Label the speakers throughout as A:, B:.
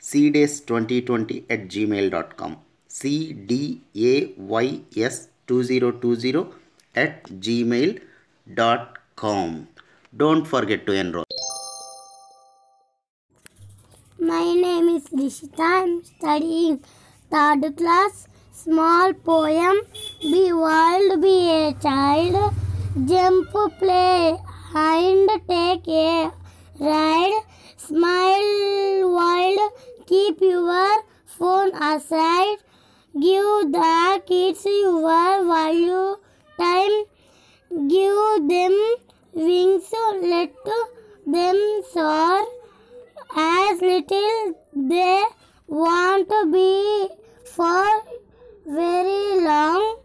A: cdays2020 at gmail.com cdays2020 at gmail.com don't forget to enroll
B: My name is Rishitha. I'm studying third class. Small poem. Be wild, be a child. Jump, play, and take a ride. Smile. Keep your phone aside. Give the kids your value time. Give them wings. Let them soar as little they want to be for very long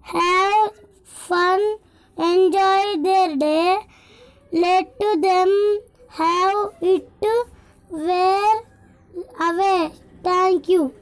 B: have fun enjoy their day let them have it where thank you